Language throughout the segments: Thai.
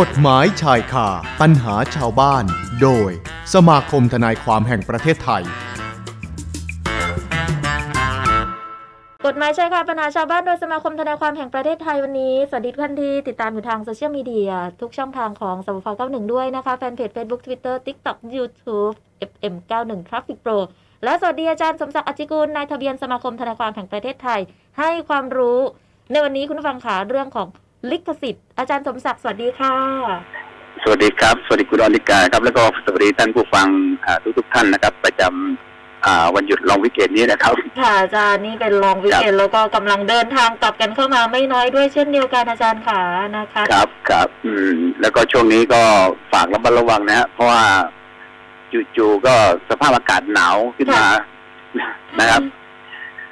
กฎหมายชายคาปัญหาชาวบ้าน โดย สมาคมทนายความแห่งประเทศไทย กฎหมายชายคาปัญหาชาวบ้านโดยสมาคมทนายความแห่งประเทศไทยวันนี้ สวัสดีท่านที่ติดตามอยู่ทางโซเชียลมีเดียทุกช่องทางของสวพ91 ด้วยนะคะ แฟนเพจ Facebook Twitter TikTok YouTube FM 91 Traffic Pro และสวัสดีอาจารย์สมศักดิ์อจิกุลนายทะเบียนสมาคมทนายความแห่งประเทศไทย ให้ความรู้ ในวันนี้คุณฟังขาเรื่องของ ลิขสิทธิ์อาจารย์สมศักดิ์สวัสดีค่ะ สวัสดีครับ สวัสดีคุณอนิกาครับ แล้วก็สวัสดีท่านผู้ฟังทุกทุกๆท่านนะครับ ประจำอ่าวันหยุดลองวิกเกตนี้นะครับค่ะอาจารย์นี่เป็นลองวิกเกนแล้วก็กำลังเดินทางกลับกันเข้ามาไม่น้อยด้วยเช่นเดียวกันอาจารย์ขานะคะครับครับอืมแล้วก็ช่วงนี้ก็ฝากระมัดระวังนะฮะเพราะว่าจู่ๆก็สภาพอากาศหนาวขึ้นมานะครับ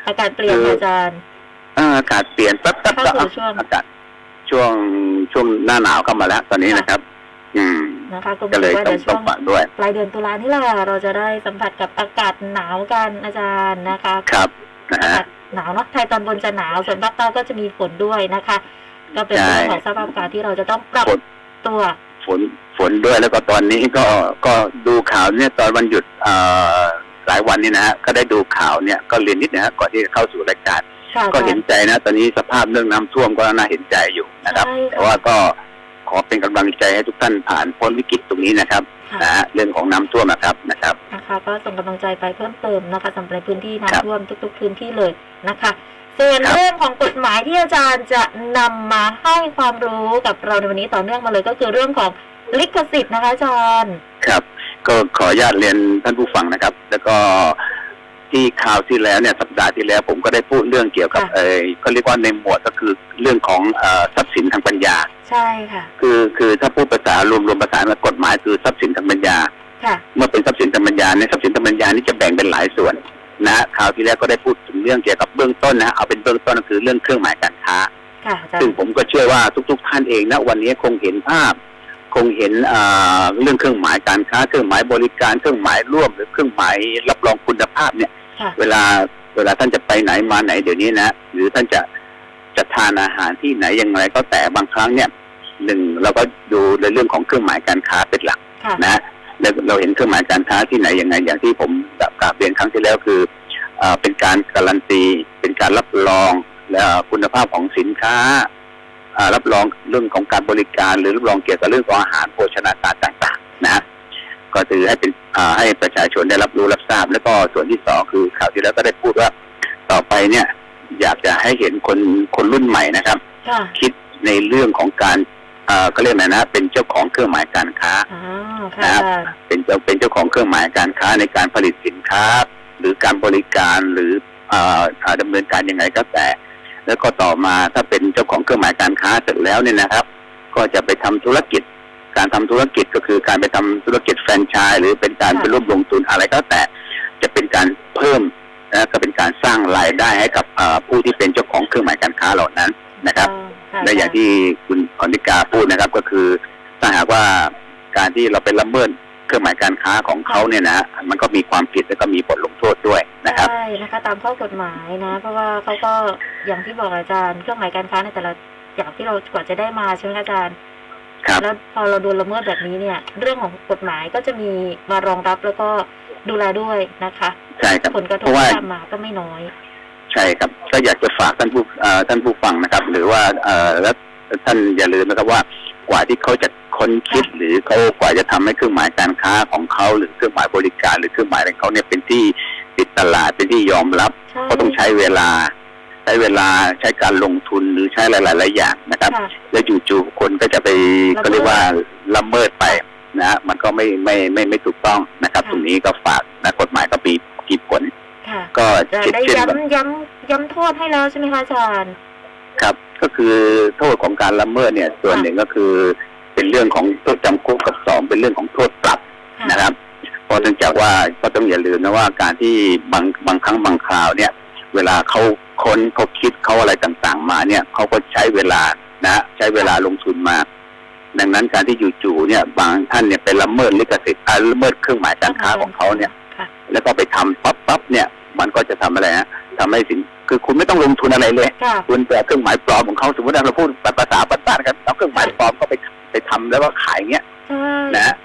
อากาศเปลี่ยนคืออาจารย์เอ่ออากาศเปลี่ยนแป๊บๆเข้าก็สู่ช่วงอากาศ ช่วงช่วงหน้าหนาวเข้ามาแล้ว ตอนนี้นะครับ อืมนะคะก็ก็เลยว่าต้องเดี๋ยวต้ช่อวงงฝากด้วยปลายเดือนตุลานี่แหละเราจะได้สัมผัสกับอากาศหนาวกันอาจารย์นะคะ ครับนะอาฮะกาศหนาวเนาะไทยตอนบนจะหนาวส่วนภาคใต้ก็จะมีฝนด้วยนะคะ ก็เป็นใช่เรื่องของสภาพอากาศที่เราจะต้องปรับฝนตัวฝนฝนด้วยแล้วก็ตอนนี้ก็ก็ดูข่าวเนี่ยตอนวันหยุดเอ่อหลายวันนี่นะฮะก็ได้ดูข่าวเนี่ยก็เรียนนิดนะฮะก่อนที่จะเข้าสู่รายการค่ะ ก็อาจารเห็นย์ใจนะ ตอนนี้สภาพเรื่องน้ำท่วมก็น่าเห็นใจอยู่นะครับใช่ค่ะแต่ว่าก็ขอเป็นกำลังใจให้ทุกท่านผ่านพ้นวิกฤตตรงนี้นะครับค่ะนะฮะเรื่องของน้ำท่วมนะครับนะครับนะคะก็ส่งกำลังใจไปเพิ่มเติมนะคะสำหรับพื้นที่ครับน้ำท่วมทุก ๆ พื้นที่เลยนะคะส่วนครับเรื่องของกฎหมายที่อาจารย์จะนำมาให้ความรู้กับเราในวันนี้ต่อเนื่องมาเลยก็คือเรื่องของลิขสิทธิ์นะคะอาจารย์ ครับ ก็ขออนุญาตเรียนท่านผู้ฟังนะครับ แล้วก็ ที่ข่าวที่แล้วเนี่ยสัปดาห์ที่แล้ว ผมก็ได้พูดเรื่องเกี่ยวกับค่ะ เออก็เรียกว่าในหมวดก็คือเรื่องของเอ่อทรัพย์สินทางปัญญา ใช่ค่ะ คือคือถ้าพูดภาษารวมรวมภาษากับกฎหมายคือทรัพย์สินทางปัญญา ค่ะ เมื่อเป็นทรัพย์สินทางปัญญาในยทรัพย์สินทางปัญญานี่จะแบ่งเป็นหลายส่วนนะคราวที่แล้วก็ได้พูดถึงเรื่องเกี่ยวกับเบื้องต้นนะเอาเป็นเบื้องต้นก็คือเรื่องเครื่องหมายการค้า ค่ะอาจารซึ่งย์ผมก็เชื่อว่าทุก ๆ ท่านเองนะวันนี้คงเห็นภาพ คงเห็นเอ่อเรื่องเครื่องหมายการค้า เครื่องหมายบริการเครื่องหมายร่วม หรือเครื่องหมายรับรองคุณภาพเนี่ยค่ะ เวลาเวลาท่านจะไปไหนมาไหนเดี๋ยวนี้นะหรือท่านจะจะทานอาหารที่ไหนอย่างไรก็แต่บางครั้งเนี่ยหนึ่งเราก็ดูในเรื่องของเครื่องหมายการค้าเป็นหลักค่ะนะเราเราเห็นเครื่องหมายการค้าที่ไหนยังไง อย่างที่ผมกราบเรียนครั้งที่แล้วคือเออเป็นการการันตี เป็นการรับรองและคุณภาพของสินค้าอ่ารับรองเรื่องของการบริการ หรือรับรองเกี่ยวกับเรื่องของอาหารโภชนาการต่าง ๆ นะ ก็ถือให้เป็นอ่าให้ประชาชนได้รับรู้รับทราบ แล้วก็ส่วนที่สองคือข่าวที่แล้วก็ได้พูดว่าต่อไปเนี่ย อยากจะให้เห็นคนคนรุ่นใหม่นะครับค่ะคิดในเรื่องของการเอ่อก็เรียกอะไรนะ เป็นเจ้าของเครื่องหมายการค้าอ๋อค่ะอาจารย์เป็นเจ้าเป็นเจ้าของเครื่องหมายการค้าในการผลิตสินค้า หรือการบริการหรือเอ่ออ่าดำเนินการยังไงก็แต่ แล้วก็ต่อมาถ้าเป็นเจ้าของเครื่องหมายการค้าเสร็จแล้วเนี่ยนะครับ ก็จะไปทำธุรกิจ การทำธุรกิจก็คือการไปทำธุรกิจแฟรนไชส์หรือเป็นการไปร่วมลงทุนอะไรก็แต่จะเป็นการเพิ่มนะก็เป็นการสร้างรายได้ให้กับเอ่อผู้ที่เป็นเจ้าของเครื่องหมายการค้าเหล่านั้นนะครับค่ะและอย่างที่คุณอนิกาพูดนะครับก็คือถ้าหากว่าการที่เราไปละเมิดเครื่องหมายการค้าของเขาเนี่ยนะมันก็มีความผิดแล้วก็มีบทลงโทษด้วยนะครับใช่นะคะตามข้อกฎหมายนะ เพราะว่าเขาก็อย่างที่บอกอาจารย์เครื่องหมายการค้าในแต่ละอย่างที่เรากว่าจะได้มาใช่ไหมคะอาจารย์ครับ แล้วพอเราโดนละเมิดแบบนี้เนี่ย เรื่องของกฎหมายก็จะมีมารองรับแล้วก็ดูแลด้วยนะคะใช่ครับผลกระทเพบราะว่าที่ตามมาก็ไม่น้อย ใช่ครับก็อยากจะฝากท่านผู้เอ่อท่านผู้ฟังนะครับ หรือว่าเอ่อแล้วท่านอย่าลืมนะครับว่ากว่าที่เขาจะค้นคิดหรือเขากว่าจะทำให้เครื่องหมายการค้าของเขาหรือเครื่องหมายบริการ หรือเครื่องหมายของเขาเนี่ยเป็นที่ติดตลาดเป็นที่ยอมรับใช่ก็ต้องใช้เวลา ใช้เวลาใช้การลงทุนหรือใช้หลายๆหลายอย่างนะครับ ค่ะ แล้วจู่ๆคนก็จะไปละเมิด ก็เรียกว่าละเมิดไปนะฮะมันก็ไม่ไม่ไม่ไม่ถูกต้องนะครับค่ะตรงนี้ก็ฝากนะกฎหมายก็มีมีผล ค่ะก็จะเช่นได้เช่นแบบย้ำย้ำย้ำโทษให้แล้วใช่ไหมคะอาจารย์ ครับ ก็คือโทษของการละเมิดเนี่ย ส่วนหนึ่งก็คือเป็นเรื่องของโทษจำคุกกับสองเป็นเรื่องของโทษปรับ ค่ะ นะครับเพราะเนื่องจากว่าก็ต้องอย่าลืมนะว่าการที่บางบางครั้งบางคราวเนี่ย เวลาเขา ค้นเขาคิดเขาอะไรต่างๆ มาเนี่ยเขาก็ใช้เวลานะใช้เวลาลงทุนมา ดังนั้นการที่จู่ๆเนี่ยบางท่านเนี่ยไปละเมิดลิขสิทธิ์อ่าละเมิดเครื่องหมายการค้าของเขาเนี่ยค่ะแล้วก็ไปทำปั๊บปั๊บเนี่ย มันก็จะทำอะไรฮะทำให้สินคือคุณไม่ต้องลงทุนอะไรเลยค่ะคุณแต่เครื่องหมายปลอมของเขาสมมติว่าเราพูดแบบภาษาบ้านๆกันเอาเครื่องหมายปลอมก็ไปไปทแล้วว่าขายเงี้ยใช่นะฮะ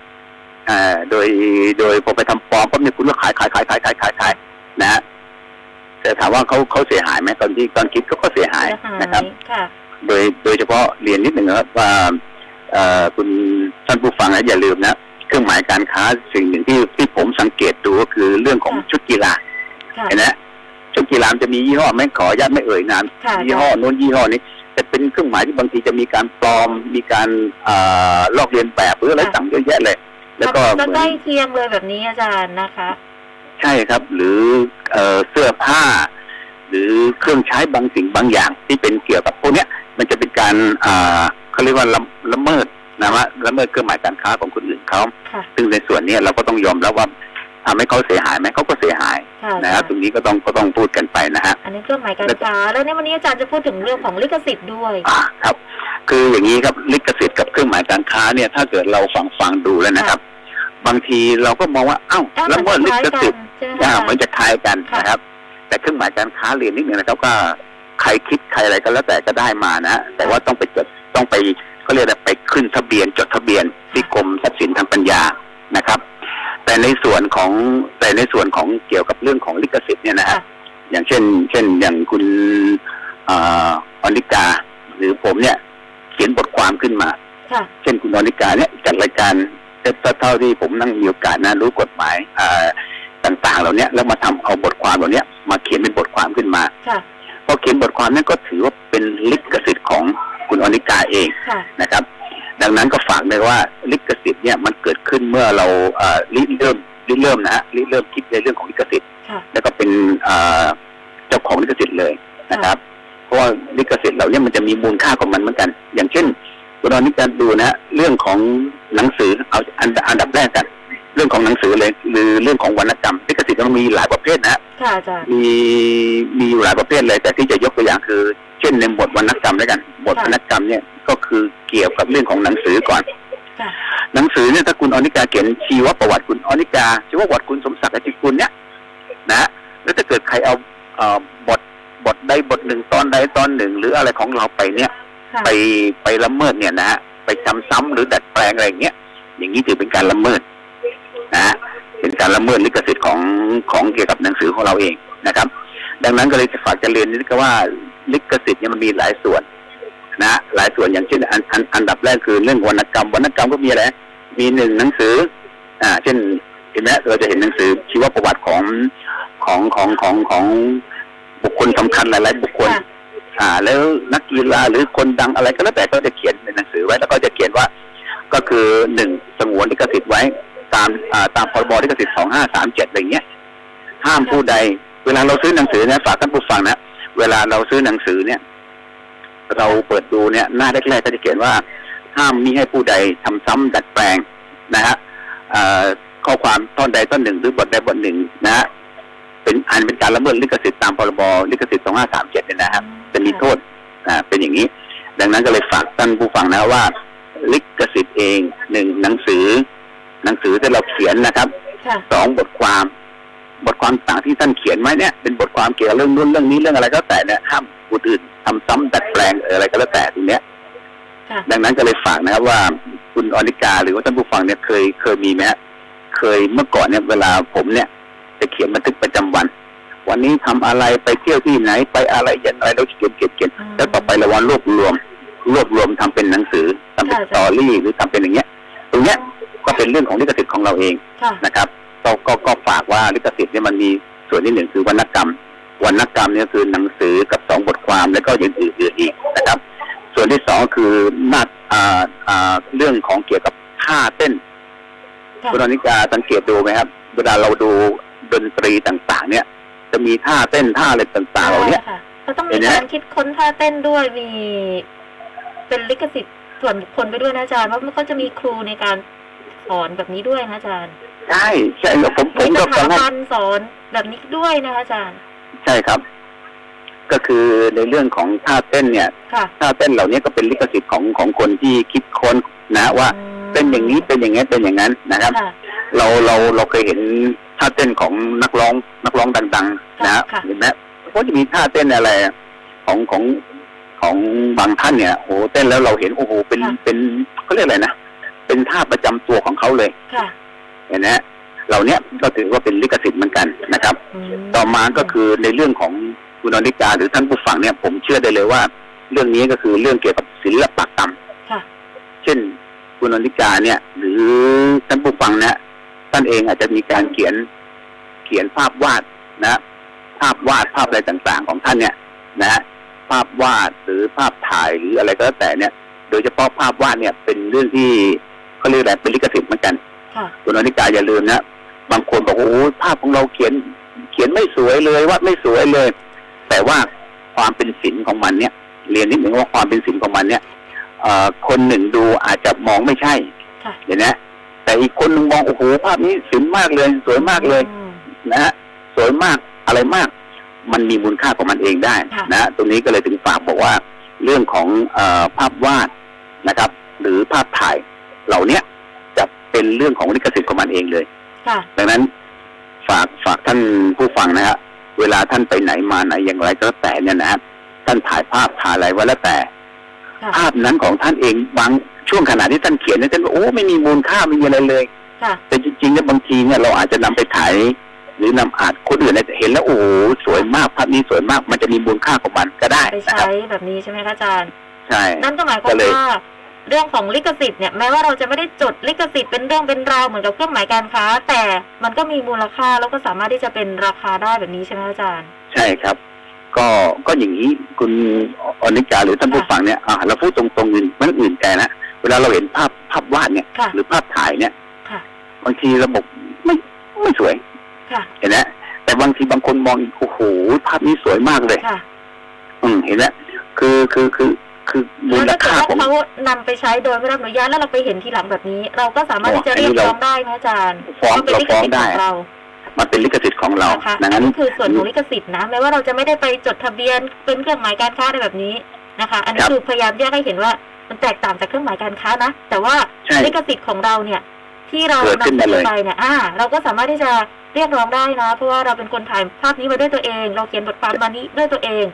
อ่าโดยโดยพอไปทำปลอมปั๊บเนี่ยคุณก็ขายขายขายขายขายขายขายนะฮะแต่ถามว่าเขาเขาเสียหายไหมตอนที่ตอนคิดเขาก็เสียหายเสียหายนะครับค่ะโดยโดยเฉพาะเรียนนิดหนึ่งนะครับว่าเอ่อคุณท่านผู้ฟังนะอย่าลืมนะเครื่องหมายการค้าสิ่งหนึ่งที่ที่ผมสังเกตดูก็คือเรื่องของค่ะชุดกีฬาค่ะเห็นไหมชุดกีฬามันจะมียี่ห้อไม่ขออนุญาตไม่เอ่ยนามค่ะยี่ห้อโน้นยี่ห้อนี้แต่เป็นเครื่องหมายที่บางทีจะมีการปลอมมีการเอ่อลอกเลียนแบบหรืออะไรต่างเยอะแยะเลย แล้วก็จะเหมืใกอล้นเคียงเลยแบบนี้อาจารย์นะคะ ใช่ครับ หรือเอ่อเสื้อผ้า หรือเครื่องใช้บางสิ่งบางอย่าง ที่เป็นเกี่ยวกับพวกเนี้ยมันจะเป็นการอ่าเขาเรียกว่าละละเมิดนะฮะละเมิดเครื่องหมายการค้าของคนอื่นเขาค่ะซึ่งในส่วนเนี้ยเราก็ต้องยอมรับว่าทำให้เขาเสียหายไหมเขาก็เสียหายค่ะอานะจาฮะรย์ตรงนี้ก็ต้องก็ต้องพูดกันไปนะฮะอันนี้เครื่องหมายการค้าแล้วในวันนี้อาจารย์จะพูดถึงเรื่องของลิขสิทธิ์ด้วยอ่าครับ คืออย่างนี้ครับลิขสิทธิ์กับเครื่องหมายการค้าเนี่ย ถ้าเกิดเราฟังฟังดูแล้วนะครับ บางทีเราก็มองว่าเอ้าเอ้าละเมิดลิมันขคล้ายสิกัทธิ์ใช่ไหมอ่าคะมันจะคล้ายกันค่ะนะครับ แต่เครื่องหมายการค้าเรียนนิดนึงนะครับว่าใครคิดใครอะไรก็แล้วแต่ก็ได้มานะแต่ว่าต้องไปจดต้องไปเขาเรียกอะไรไปขึ้นทะเบียนจดทะเบียนที่กรมทรัพย์สินทางปัญญานะครับ แต่ในส่วนของแต่ในส่วนของเกี่ยวกับเรื่องของลิขสิทธิ์เนี่ยนะฮะค่ะอย่างเช่น เช่น อย่างคุณเอ่ออนิกา หรือผมเนี่ย เขียนบทความขึ้นมาค่ะเช่นคุณอนิกาเนี่ยจัดรายการเท่าที่ผมนั่งมีโอกาสนะรู้กฎหมายอ่า ต่างๆ เหล่าเนี้ยแล้วมาทำเอาบทความเหล่าเนี้ยมาเขียนเป็นบทความขึ้นมาค่ะพอเขียนบทความนั้นก็ถือว่าเป็นลิขสิทธิ์ของคุณอนิกาเองค่ะนะครับ ดังนั้นก็ฝากเลยว่าลิขสิทธิ์เนี่ยมันเกิดขึ้นเมื่อเราเอ่อริเริ่มริเริ่มนะฮะริเริ่มคิดในเรื่องของลิขสิทธิ์ค่ะแล้วก็เป็นเอ่อเจ้าของลิขสิทธิ์เลยนะครับเพราะว่าลิขสิทธิ์เหล่านี้มันจะมีมูลค่าของมันเหมือนกัน อย่างเช่นคุณอนิการดูนะฮะเรื่องของหนังสือเอาอันอันดับแรกกัน เรื่องของหนังสือเลยหรือเรื่องของวรรณกรรมลิขสิทธิ์มันมีหลายประเภทนะฮะค่ะอาจารย์มีมีอยู่หลายประเภทเลยแต่ที่จะยกตัวอย่างคือ เช่นในบทวรรณกรรมแล้วกัน บทวรรณกรรมเนี่ยก็คือเกี่ยวกับเรื่องของหนังสือก่อนค่ะหนังสือเนี่ยถ้าคุณอนิกาเขียนชีวประวัติคุณอนิกาชีวประวัติคุณสมศักดิ์อจิกุลเนี่ยนะฮะแล้วถ้าเกิดใครเอาเอ่อบทบทใดบทหนึ่งตอนใดตอนหนึ่ง หรืออะไรของเราไปเนี่ยค่ะไปไปละเมิดเนี่ยนะฮะไปจำซ้ำหรือดัดแปลงอะไรอย่างเงี้ยอย่างนี้ถือเป็นการละเมิด นะฮะเป็นการละเมิดลิขสิทธิ์ของของเกี่ยวกับหนังสือของเราเองนะครับ ดังนั้นก็เลยจะฝากจะเรียนนิดก็ว่าลิขสิทธิ์เนี่ยมันมีหลายส่วนนะฮะหลายส่วนอย่างเช่นอันอันอันดับแรกคือเรื่องวรรณกรรมวรรณกรรมก็มีอะไรมีหนึ่งหนังสือ อ่า เช่นเห็นไหมเราจะเห็นหนังสือชีวประวัติของของของของของบุคคลสำคัญหลายๆบุคคลค่ะอ่า แล้วนักกีฬาหรือคนดังอะไรก็แล้วแต่ก็จะเขียนในหนังสือไว้แล้วก็จะเขียนว่า ก็คือหนึ่งสงวนลิขสิทธิ์ไว้ ตามตามพรบลิขสิทธิ์สองห้าสามเจ็ดอะไรเงี้ยห้ามผู้ใด เวลาเราซื้อหนังสือเนี่ยฝากท่านผู้ฟังนะเวลาเราซื้อหนังสือเนี่ย เราเปิดดูเนี่ย หน้าแรกๆก็จะเขียนว่า ห้ามมิให้ผู้ใดทำซ้ำดัดแปลงนะฮะเอ่อข้อความท่อนใดท่อนหนึ่งหรือบทใดบทหนึ่งนะฮะเป็นอันเป็นการละเมิดลิขสิทธิ์ตามพรบลิขสิทธิ์สองห้าสามเจ็ดเนี่ยนะครับจะมีโทษอ่าเป็นอย่างนี้ ดังนั้นก็เลยฝากท่านผู้ฟังนะว่า ลิขสิทธิ์เองหนึ่งหนังสือ หนังสือที่เราเขียนนะครับค่ะสองบทความ บทความต่างที่ท่านเขียนไว้เนี่ยเป็นบทความเกี่ยวกับเรื่องนู้นเรื่องนี้เรื่องอะไรก็แต่เนี่ยห้ามผู้อื่นทำซ้ำดัดแปลงเอออะไรก็แล้วแต่ตรงเนี้ยค่ะดังนั้นก็เลยฝากนะครับ ว่าคุณอนิกาหรือว่าท่านผู้ฟังเนี่ยเคยเคยมีไหมฮะเคยเมื่อก่อนเนี่ยเวลาผมเนี่ย จะเขียนบันทึกประจำวัน วันนี้ทำอะไรไปเที่ยวที่ไหนไปอะไรอย่างไรเราเขียนเขียนเขียนอืมแล้วต่อไปเราวันรวบรวม รวบรวมทำเป็นหนังสือทำเป็นค่ะสตอรี่หรือทำเป็นอย่างเงี้ย ตรงเนี้ย ก็เป็นเรื่องของลิขสิทธิ์ของเราเองค่ะนะครับก็ก็ก็ฝากว่าลิขสิทธิ์เนี่ยมันมีส่วนที่หนึ่งคือวรรณกรรมวรรณกรรมเนี่ยคือหนังสือกับสองบทความแล้วก็อย่างอื่นๆอีกนะครับ ส่วนที่สองคือนาฏอ่าอ่าเรื่องของเกี่ยวกับท่าเต้นค่ะคุณอนิกาสังเกตดูไหมครับ เวลาเราดูดนตรีต่างๆ เนี่ย จะมีท่าเต้นท่าอะไรต่างๆเหล่าเนี้ยใช่ค่ะก็ต้องเห็มีนไหมการคิดค้นท่าเต้นด้วยมีเป็นลิขสิทธิ์ส่วนบุคคลไปด้วยนะอาจารย์เพราะมันก็จะมีครูในการ สอนแบบนี้ด้วยนะอาจารย์ ใช่ใช่ครับผมผมมีก็สฟัถางว่าบันสอนแบบนี้ด้วยนะคะอาจารย์ ใช่ครับ ก็คือในเรื่องของท่าเต้นเนี่ยค่ะท่าเต้นเหล่านี้ก็เป็นลิขสิทธิ์ของของคนที่คิดค้นนะว่าอืมเป็นอย่างนี้เป็นอย่างนี้เป็นอย่างนั้นนะครับค่ะเราเราเราเคยเห็นท่าเต้นของนักร้องนักร้องดังๆนะค่ะเห็นไหมก็จะมีท่าเต้นอะไร ของของของบางท่านเนี่ยโอ้โหเต้นแล้วเราเห็นโอ้โหเป็นค่ะเป็นเขาเรียกอะไรนะ เป็นท่าประจำตัวของเขาเลยค่ะเห็นไหมฮะเหล่าเนี้ยก็ถือว่าเป็นลิขสิทธิ์เหมือนกันนะครับอืมต่อมาก็คือในเรื่องของคุณอนิกาหรือท่านผู้ฟังเนี่ย ผมเชื่อได้เลยว่า เรื่องนี้ก็คือเรื่องเกี่ยวกับศิลปกรรมค่ะเช่น คุณอนิกาเนี่ย หรือท่านผู้ฟังนะท่านเองอาจจะมีการเขียนเขียนภาพวาดนะ ภาพวาดภาพอะไรต่างๆ ของท่านเนี่ยนะฮะภาพวาดหรือภาพถ่ายหรืออะไรก็แล้วแต่เนี่ย โดยเฉพาะภาพวาดเนี่ยเป็นเรื่องที่ เขาเรียกอะไรเป็นลิขสิทธิ์เหมือนกันค่ะคุณอนิกาอย่าลืมนะบางคนบอกว่าโอ้โหภาพของเราเขียน เขียนไม่สวยเลยวาดไม่สวยเลย แต่ว่าความเป็นศิลป์ของมันเนี่ย เรียนนิดหนึ่งว่าความเป็นศิลป์ของมันเนี่ยเอ่อคนหนึ่งดูอาจจะมองไม่ใช่ค่ะเห็นไหมแต่อีกคนหนึ่งมองโอ้โหภาพนี้ศิลป์มากเลย สวยมากเลยอืมนะฮะสวยมากอะไรมาก มันมีมูลค่าของมันเองได้ค่ะนะฮะตรงนี้ก็เลยถึงฝากบอกว่า เรื่องของเออภาพวาดนะครับ หรือภาพถ่าย เหล่าเนี้ยจะเป็นเรื่องของลิขสิทธิ์ของมันเองเลยค่ะดังนั้นฝากฝากท่านผู้ฟังนะฮะเวลาท่านไปไหนมาไหนอย่างไรก็แล้วแต่เนี่ยนะฮะท่านถ่ายภาพถ่ายอะไรไว้แล้วแต่ค่ะภาพนั้นของท่านเองบางช่วงขณะที่ท่านเขียนเนี่ยท่านบอกโอ้ไม่มีมูลค่าไม่มีอะไรเลยค่ะแต่จริงๆเนี่ยบางทีเนี่ยเราอาจจะนำไปถ่ายหรือนำอาจคนอื่นเนี่ยเห็นแล้วโอ้โหสวยมากภาพนี้สวยมากมันจะมีมูลค่าของมันก็ได้ไปนะครับใช้แบบนี้ใช่ไหมคะอาจารย์ ใช่ นั่นก็หมายควาก็มเลยว่า เรื่องของลิขสิทธิ์เนี่ยแม้ว่าเราจะไม่ได้จดลิขสิทธิ์เป็นเรื่องเป็นราวเหมือนกับเครื่องหมายการค้า แต่มันก็มีมูลค่าแล้วก็สามารถที่จะเป็นราคาได้แบบนี้ใช่ไหมคะอาจารย์ ใช่ครับ ก็ก็อย่างนี้คุณอนิกาหรือท่านผู้ค่ะฟังเนี่ยอ่าเราพูดตรงๆอื่นมันอื่นแกนะเวลาเราเห็นภาพภาพวาดเนี่ยค่ะหรือภาพถ่ายเนี่ยค่ะบางทีระบบไม่ไม่สวยค่ะเห็นไหมแต่บางทีบางคนมองอีกโอ้โหภาพนี้สวยมากเลยค่ะอืมเห็นไหมคือคือคือ คือมูแล้วลถ้าเกิดค่าว่าของเขานำไปใช้โดยไม่รับอนุญาตแล้วเราไปเห็นทีหลังแบบนี้ เราก็สามารถที่จะโอ้เรียกอันนี้ร้เราองได้ไหมอาจารย์ฟ้องว่าเป็นเราลิขฟ้องสิทธิ์ได้ของเรามันเป็นลิขสิทธิ์ของเรานะคะดังอันั้นนนี้คือส่วนของลิขสิทธิ์นะแม้ว่าเราจะไม่ได้ไปจดทะเบียนเป็นเครื่องหมายการค้าอะไรแบบนี้นะคะ อันนี้ครับคือพยายามแยกให้เห็นว่ามันแตกต่างจากเครื่องหมายการค้านะ แต่ว่าใช่ลิขสิทธิ์ของเราเนี่ย ที่เราเกิดขึ้นนำมาเลยไปเนี่ยอ่า เราก็สามารถที่จะเรียกร้องได้นะ เพราะว่าเราเป็นคนถ่ายภาพนี้มาด้วยตัวเอง เราเขียนบทความมานี้ด้วยตัวเอง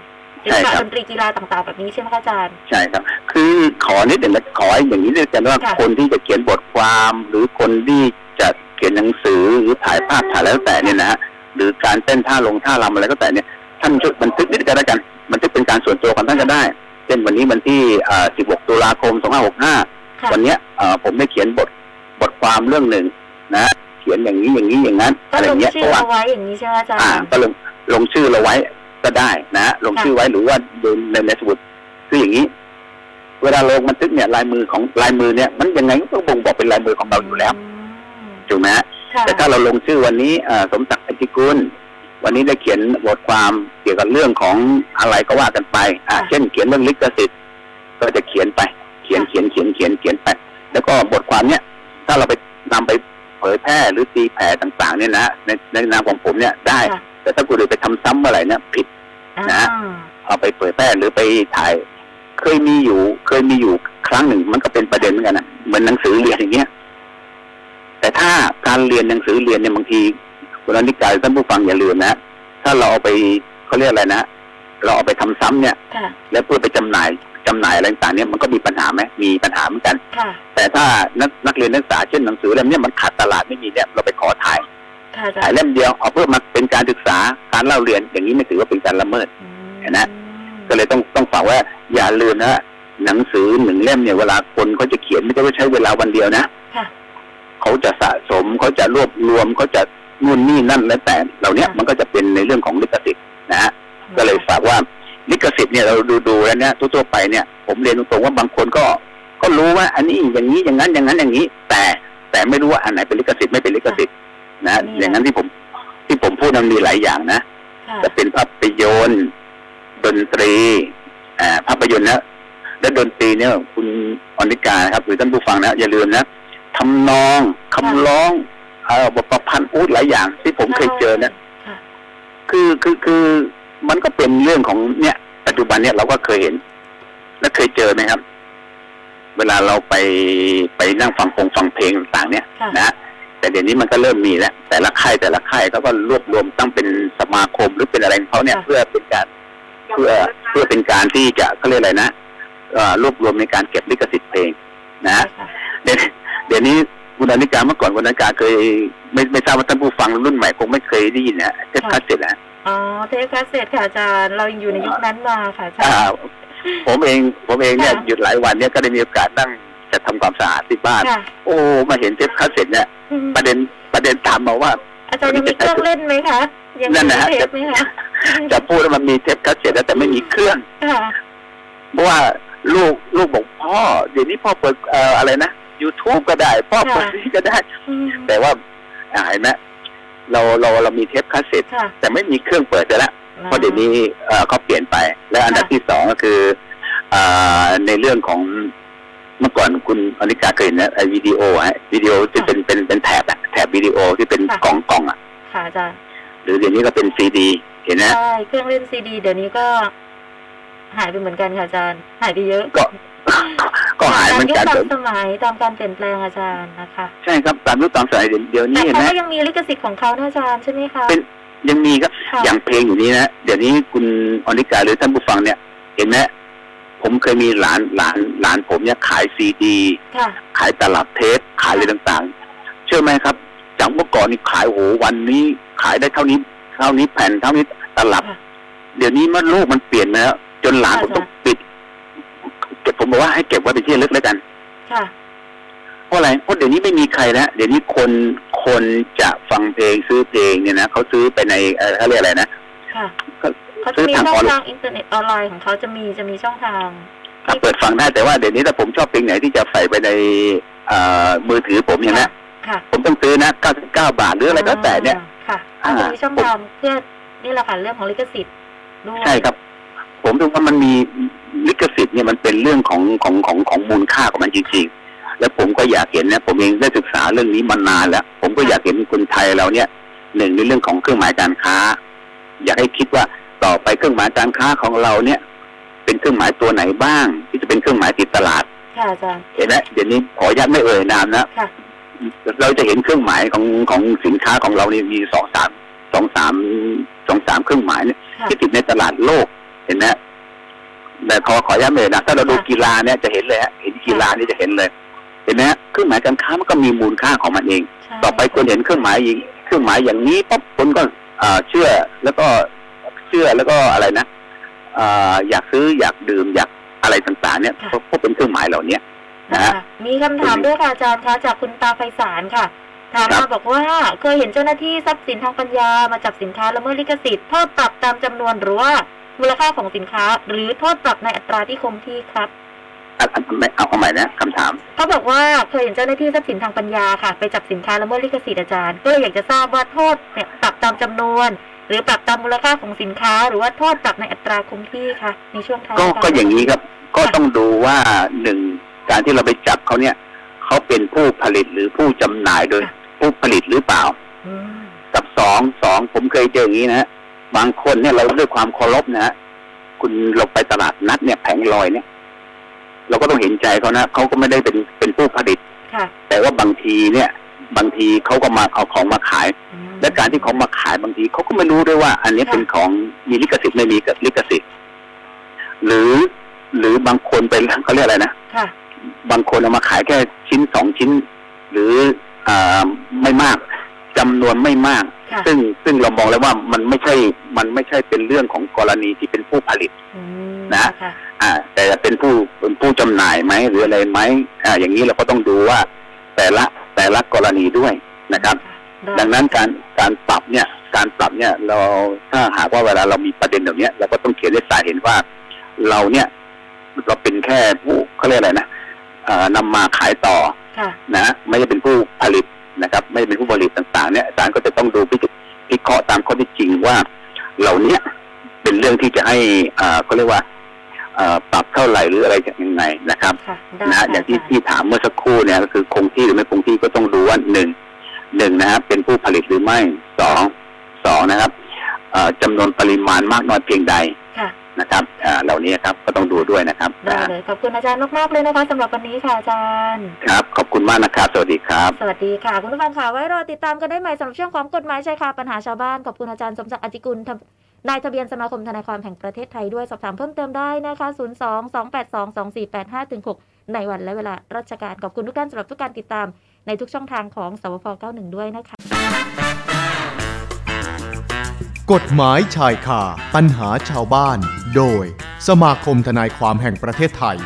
ศิลปะดนตรีกีฬาต่างๆแบบนี้ใช่ไหมคะอาจารย์ ใช่ครับ คือขอนิดหนึ่งนะขออย่างนี้ด้วยกันว่าค่ะคนที่จะเขียนบทความ หรือคนที่จะเขียนหนังสือหรือถ่ายภาพถ่ายแล้วแต่เนี่ยนะฮะหรือการเต้นท่าลงท่ารำอะไรก็แต่เนี่ยท่านช่วยบันทึกนิดกันแล้วกันบันทึกเป็นการส่วนตัวของท่านก็ได้เช่นวันนี้วันที่อ่า16 ตุลาคม 2565ค่ะวันเนี้ยเอ่อผมได้เขียนบทบทความเรื่องหนึ่งนะ เขียนอย่างนี้อย่างนี้อย่างนั้นก็อะไรลงเงี้ยชื่เพอราะว่าเอาไว้อย่างนี้ใช่ไหมอาจารอ่าย์ก็ลงลงชื่อเราไว้ ก็ได้นะฮะลงค่ะชื่อไว้หรือว่าดูในในสมุดคืออย่างนี้ เวลาลงบันทึกเนี่ยลายมือของลายมือเนี่ย มันยังไงก็ต้องบ่งบอกเป็นลายมือของเราอยู่แล้วอืมถูกไหมฮะค่ะแต่ถ้าเราลงชื่อวันนี้เอ่อสมศักดิ์อธิกุลวันนี้ได้เขียนบทความเกี่ยวกับเรื่องของอะไรก็ว่ากันไป อ่าเช่นเขียนเรื่องลิขสิทธิ์ก็จะเขียนไป เขียนเขียนเขียนเขียนเขียนไป แล้วก็บทความเนี้ยถ้าเราไปนำไปเผยแพร่หรือตีแผ่ต่างๆเนี่ยนะในในนามของผมเนี่ยได้ค่ะ แต่ถ้าคุณอื่นไปทำซ้ำเมื่อไหร่เนี่ยผิดอ่านะเอาไปเผยแพร่หรือไปถ่าย เคยมีอยู่ เคยมีอยู่ครั้งหนึ่งมันก็เป็นประเด็นเหมือนกันนะเหมือนหนังสือเรียนอย่างเงี้ยแต่ถ้าการเรียนหนังสือเรียนเนี่ยบางทีคุณอนิกายท่านผู้ฟังอย่าลืมนะถ้าเราเอาไปเขาเรียกอะไรนะเราเอาไปทำซ้ำเนี่ยค่ะแล้วเพื่อไปจำหน่ายจำหน่ายอะไรต่างๆเนี่ยมันก็มีปัญหาไหมมีปัญหาเหมือนกันค่ะแต่ถ้านักนักเรียนนักศึกษาเช่นหนังสือเล่มเนี้มันขาดตลาดไม่มีเนี่ยเราไปขอถ่าย ค่ะอาจารถ่ายย์เล่มเดียวเอาเพื่อมาเป็นการศึกษาการเล่าเรียนอย่างนี้ไม่ถือว่าเป็นการละเมิดอืมเห็นไหมก็เลยต้องต้องฝากว่าอย่าลืมนะหนังสือหนึ่งเล่มเนี่ยเวลาคนเขาจะเขียนไม่ได้ว่าใช้เวลาวันเดียวนะค่ะเขาจะสะสมเขาจะรวบรวมเขาจะนู่นนี่นั่นแล้วแต่เหล่าเนี้ยค่ะมันก็จะเป็นในเรื่องของลิขสิทธิ์นะฮะก็เลยฝากว่าลิขสิทธิ์เนี่ยเราดูดูๆแล้วเนี่ยทั่วๆไปเนี่ยผมเรียนตรงๆว่าบางคนก็ก็รู้ว่าอันนี้อย่างนี้อย่างนั้นอย่างนั้นอย่างนี้ แต่แต่ไม่รู้ว่าอันไหนเป็นลิขสิทธิ์ไม่เป็นลิขสิทธิ์ นะอย่างนั้นที่ผมที่ผมพูดนั้นมีหลายอย่างนะค่ะจะเป็นภาพยนตร์ดนตรีอ่าภาพยนตร์นะและดนตรีเนี่ย คุณอนิกานะครับหรือท่านผู้ฟังนะอย่าลืมนะทำนองคำร้องเอ่อบทประพันธ์อูดหลายอย่าง ที่ผมเคยเจอนะค่ะคือคือคือมันก็เป็นเรื่องของเนี่ย ปัจจุบันเนี่ยเราก็เคยเห็น และเคยเจอไหมครับ เวลาเราไปไปนั่งฟังพงฟังเพลงต่าง ๆ เนี่ยค่ะนะ แต่เดี๋ยวนี้มันก็เริ่มมีแล้วแต่ละค่ายแต่ละค่ายเขาก็รวบรวมตั้งเป็นสมาคมหรือเป็นอะไรของเขาเนี่ยค่ะเพื่อเป็นการเพื่อเพื่อเป็นการที่จะเขาเรียกอะไรนะเอ่อรวบรวมในการเก็บลิขสิทธิ์เพลงนะใช่ค่ะเดี๋ยวเดี๋ยวนี้คุณอนิกาเมื่อก่อนคุณอนิกาเคย ไม่ไม่ทราบว่าท่านผู้ฟังรุ่นใหม่คงไม่เคยได้ยินนะเทปคาสเซ็ตนะอ๋อเทปคาสเซ็ตค่ะอาจารย์เรายังอยู่ในยุคนั้นมาค่ะอาจารอ่าย์ผมเองผมเองเนี่ยค่ะหยุดหลายวันเนี่ยก็ได้มีโอกาสนั่ง จะทำความสะอาดที่บ้านค่ะโอ้มาเห็นเทปคาสเซ็ตเนี่ยอืมประเด็นประเด็นตามมาว่า อาจารย์ยังมีเครื่องเล่นไหมคะยังมีนั่นนะฮะเทปไหมคะจะพูดว่ามันมีเทปคาสเซ็ตแล้วแต่ไม่มีเครื่องค่ะเพราะว่าลูกลูกบอกพ่อเดี๋ยวนี้พ่อเปิดเอ่ออะไรนะ YouTube ก็ได้ พ่อเปิดค่ะนี่ก็ได้อืมแต่ว่าอ่าเห็นไหมเราเราเรามีเทปคาสเซ็ตค่ะแต่ไม่มีเครื่องเปิดแล้วเพราะเดี๋ยวนี้เอ่อเขาเปลี่ยนไป และอันดับค่ะที่สองก็คือเอ่อในเรื่องของ เมื่อก่อนคุณอนิกาเคยเห็นนะไอ้วิดีโอฮะวิดีโอที่เป็นเป็นเป็นแถบอะแถบวิดีโอที่เป็นกล่องกล่องอะค่ะอาจารย์หรือเดี๋ยวนี้ก็เป็นซีดี เห็นไหมใช่เครื่องเล่นซีดีเดี๋ยวนี้ก็ หายไปเหมือนกันค่ะอาจารย์หายไปเยอะก็ก็หายเหมือนกันตามยุคตามสมัยตามการเปลี่ยนแปลงอาจารย์นะคะ ใช่ครับตามยุคตามสมัยเดี๋ยวเดี๋ยวนี้แต่เห็นเขาไหมก็ยังมีลิขสิทธิ์ของเขานะอาจารย์ใช่ไหมคะเป็นยังมีครับค่ะอย่างเพลงอยู่นี้นะเดี๋ยวนี้คุณอนิกาหรือท่านผู้ฟังเนี่ย เห็นไหม ผมเคยมีหลานหลานหลานผมเนี่ยขายซีดี ค่ะ ขายตลับเทปขายอะไรต่างๆ เชื่อไหมครับจากเมื่อก่อนนี่ขายโหวันนี้ขายได้เท่านี้ เท่านี้แผ่นเท่านี้ตลับ ค่ะ เดี๋ยวนี้มันโลกมันเปลี่ยนมาแล้วจนหลานผมค่ะต้องปิดเก็บผมบอกว่าให้เก็บไว้เป็นที่ระลึกแล้วกัน ค่ะ เพราะอะไรเพราะเดี๋ยวนี้ไม่มีใครแล้วเดี๋ยวนี้คนคนจะฟังเพลงซื้อเพลงเนี่ยนะเขาซื้อไปในเอ่อเขาเรียกอะไรนะค่ะ ก็ เขาจะมีซื้อทางช่ออองนไลน์ทางอินเทอร์เน็ตออนไลน์ของเขาจะมีจะมีช่องทางถ้าเปิดฟังได้แต่ว่าเดี๋ยวนี้ถ้าผมชอบเพลงไหนที่จะใส่ไปในเอ่อมือถือผมอย่างนี้นะค่ะผมต้องซื้อนะ 99 บาทหรืออะไรก็แต่เนี่ย ค่ะอ่าเขาจะมีช่องทางเพื่อนี่แหละค่ะเรื่องของลิขสิทธิ์ด้วยใช่ครับ ผมดูว่ามันมีลิขสิทธิ์เนี่ยมันเป็นเรื่องของของของของมูลค่าของมันจริงๆ แล้วผมก็อยากเห็นนะผมเองได้ศึกษาเรื่องนี้มานานแล้ว ผมก็อยากเห็นคนไทยเราเนี่ยหนึ่งในเรื่องของเครื่องหมายการค้า อยากให้คิดว่า ต่อไปเครื่องหมายการค้าของเราเนี่ย เป็นเครื่องหมายตัวไหนบ้าง ที่จะเป็นเครื่องหมายติดตลาดค่ะอาจารย์เห็นไหมเดี๋ยวนี้ขออนุญาตไม่เอ่ยนามนะค่ะเราจะเห็นเครื่องหมายของของสินค้าของเรานี่มีสองสามสองสามสองสามเครื่องหมายเนี่ยค่ะที่ติดในตลาดโลกเห็นไหมแต่ขอขอย้ำเลยนะถ้าเราดูค่ะกีฬาเนี่ยจะเห็นเลยฮะเห็นกีฬานี่จะเห็นเลย เห็นไหมฮะเครื่องหมายการค้ามันก็มีมูลค่าของมันเองใช่ต่อไปคนเห็นเครื่องหมายอีกเครื่องหมายอย่างนี้ปั๊บคนก็อ่าเชื่อแล้วก็ เชื่อแล้วก็อะไรนะอ่าอยากซื้ออยากดื่มอยากอะไรต่างๆ เนี่ยเพราะเพราะเป็นเครื่องหมายเหล่านี้นะฮะค่ะมีคำถามด้วยค่ะอาจารย์คะจากคุณตาไพศาลค่ะถามครัมาบบอกว่าเคยเห็นเจ้าหน้าที่ทรัพย์สินทางปัญญามาจับสินค้าละเมิดลิขสิทธิ์โทษปรับตามจำนวนหรือว่ามูลค่าของสินค้า หรือโทษปรับในอัตราที่คงที่ครับอะอะไม่เอาเอาใหม่นะคำถามเขาบอกว่าเคยเห็นเจ้าหน้าที่ทรัพย์สินทางปัญญาค่ะ ไปจับสินค้าละเมิดลิขสิทธิ์อาจารย์ ก็เลยอยากจะทราบว่าโทษเนี่ยปรับตามจำนวน หรือปรับตามมูลค่าของสินค้า หรือว่าโทษปรับในอัตราคงที่ค่ะในช่วงท้ายก็รรก็อย่างนี้ครับ ก็ต้องดูว่าหนึ่งการที่เราไปจับเขาเนี่ยเขาเป็นผู้ผลิตหรือผู้จำหน่ายโดยผู้ผลิตหรือเปล่าอืมกับสองสองผมเคยเจออย่างนี้นะฮะบางคนเนี่ยเราด้วยความเคารพนะฮะคุณเราไปตลาดนัดเนี่ยแผงลอยเนี่ย เราก็ต้องเห็นใจเขานะเขาก็ไม่ได้เป็นเป็นผู้ผลิตค่ะแต่ว่าบางทีเนี่ย บางทีเขาก็มาเอาของมาขายอืมและการที่เขามาขายบางทีเขาก็ไม่รู้ด้วยว่า อันนี้ค่ะเป็นของมีลิขสิทธิ์ไม่มีลิขสิทธิ์ หรือหรือบางคนเป็นเขาเรียกอะไรนะค่ะบางคนเอามาขายแค่ชิ้นสองชิ้น หรืออ่าไม่มากจำนวนไม่มากค่ะซึ่งซึ่งเรามองแล้วว่ามันไม่ใช่มันไม่ใช่เป็นเรื่องของกรณีที่เป็นผู้ผลิตอืมนะค่ะอ่า แต่เป็นผู้เป็นผู้จำหน่ายไหมหรืออะไรไหมอ่า อย่างนี้เราก็ต้องดูว่า แต่ละ แต่ละกรณีด้วยนะครับได้ดังนั้นการการปรับเนี่ย การปรับเนี่ยเราถ้าหากว่าเวลาเรามีประเด็นแบบเนี้ยเราก็ต้องเขียนให้สายเห็นว่า เราเนี่ยเราเป็นแค่ผู้เขาเรียกอะไรนะเอ่อนำมาขายต่อค่ะนะไม่ได้เป็นผู้ผลิตนะครับ ไม่ได้เป็นผู้ผลิตต่าง ๆ เนี่ยอาจารย์ก็จะต้องดูพิจพิเคราะห์ตามข้อเที่จริงว่า เหล่าเนี้ยเป็นเรื่องที่จะให้อ่าเขาเรียกว่าเอ่อ ปรับเท่าไหร่หรืออะไรยังไงนะครับค่ะได้นะค่ะอย่างที่จรที่ถามเมื่อสักครู่เนี่ยก็คือคงที่หรือไม่คงที่ก็ต้องดูว่าหนึ่งหนึ่งนะครับเป็นผู้ผลิตหรือไม่สองสองนะครับเอ่อจำนวนปริมาณมากน้อยเพียงใดค่ะนะครับอ่าเหล่านี้ครับก็ต้องดูด้วยนะครับได้เลยขอบคุณอาจารย์มากๆเลยนะคะสำหรับวันนี้ค่ะอาจารย์ครับขอบคุณมากนะครับสวัสดีครับ สวัสดีค่ะ คุณผู้ฟังค่ะไว้รอติดตามกันได้ใหม่สำหรับช่วงของกฎหมายชายคาปัญหาชาวบ้านขอบคุณอาจารย์สมศักดิ์อจิกุลทำ นายทะเบียนสมาคมทนายความแห่งประเทศไทยด้วยสอบถามเพิ่มเติมได้นะคะ 0 2 2 8 2 2 4 8 5 6 ในวันและเวลาราชการขอบคุณทุกท่านสำหรับทุกการติดตามในทุกช่องทางของสวพ91 ด้วยนะคะ กฎหมายชายคาปัญหาชาวบ้าน โดย สมาคมทนายความแห่งประเทศไทย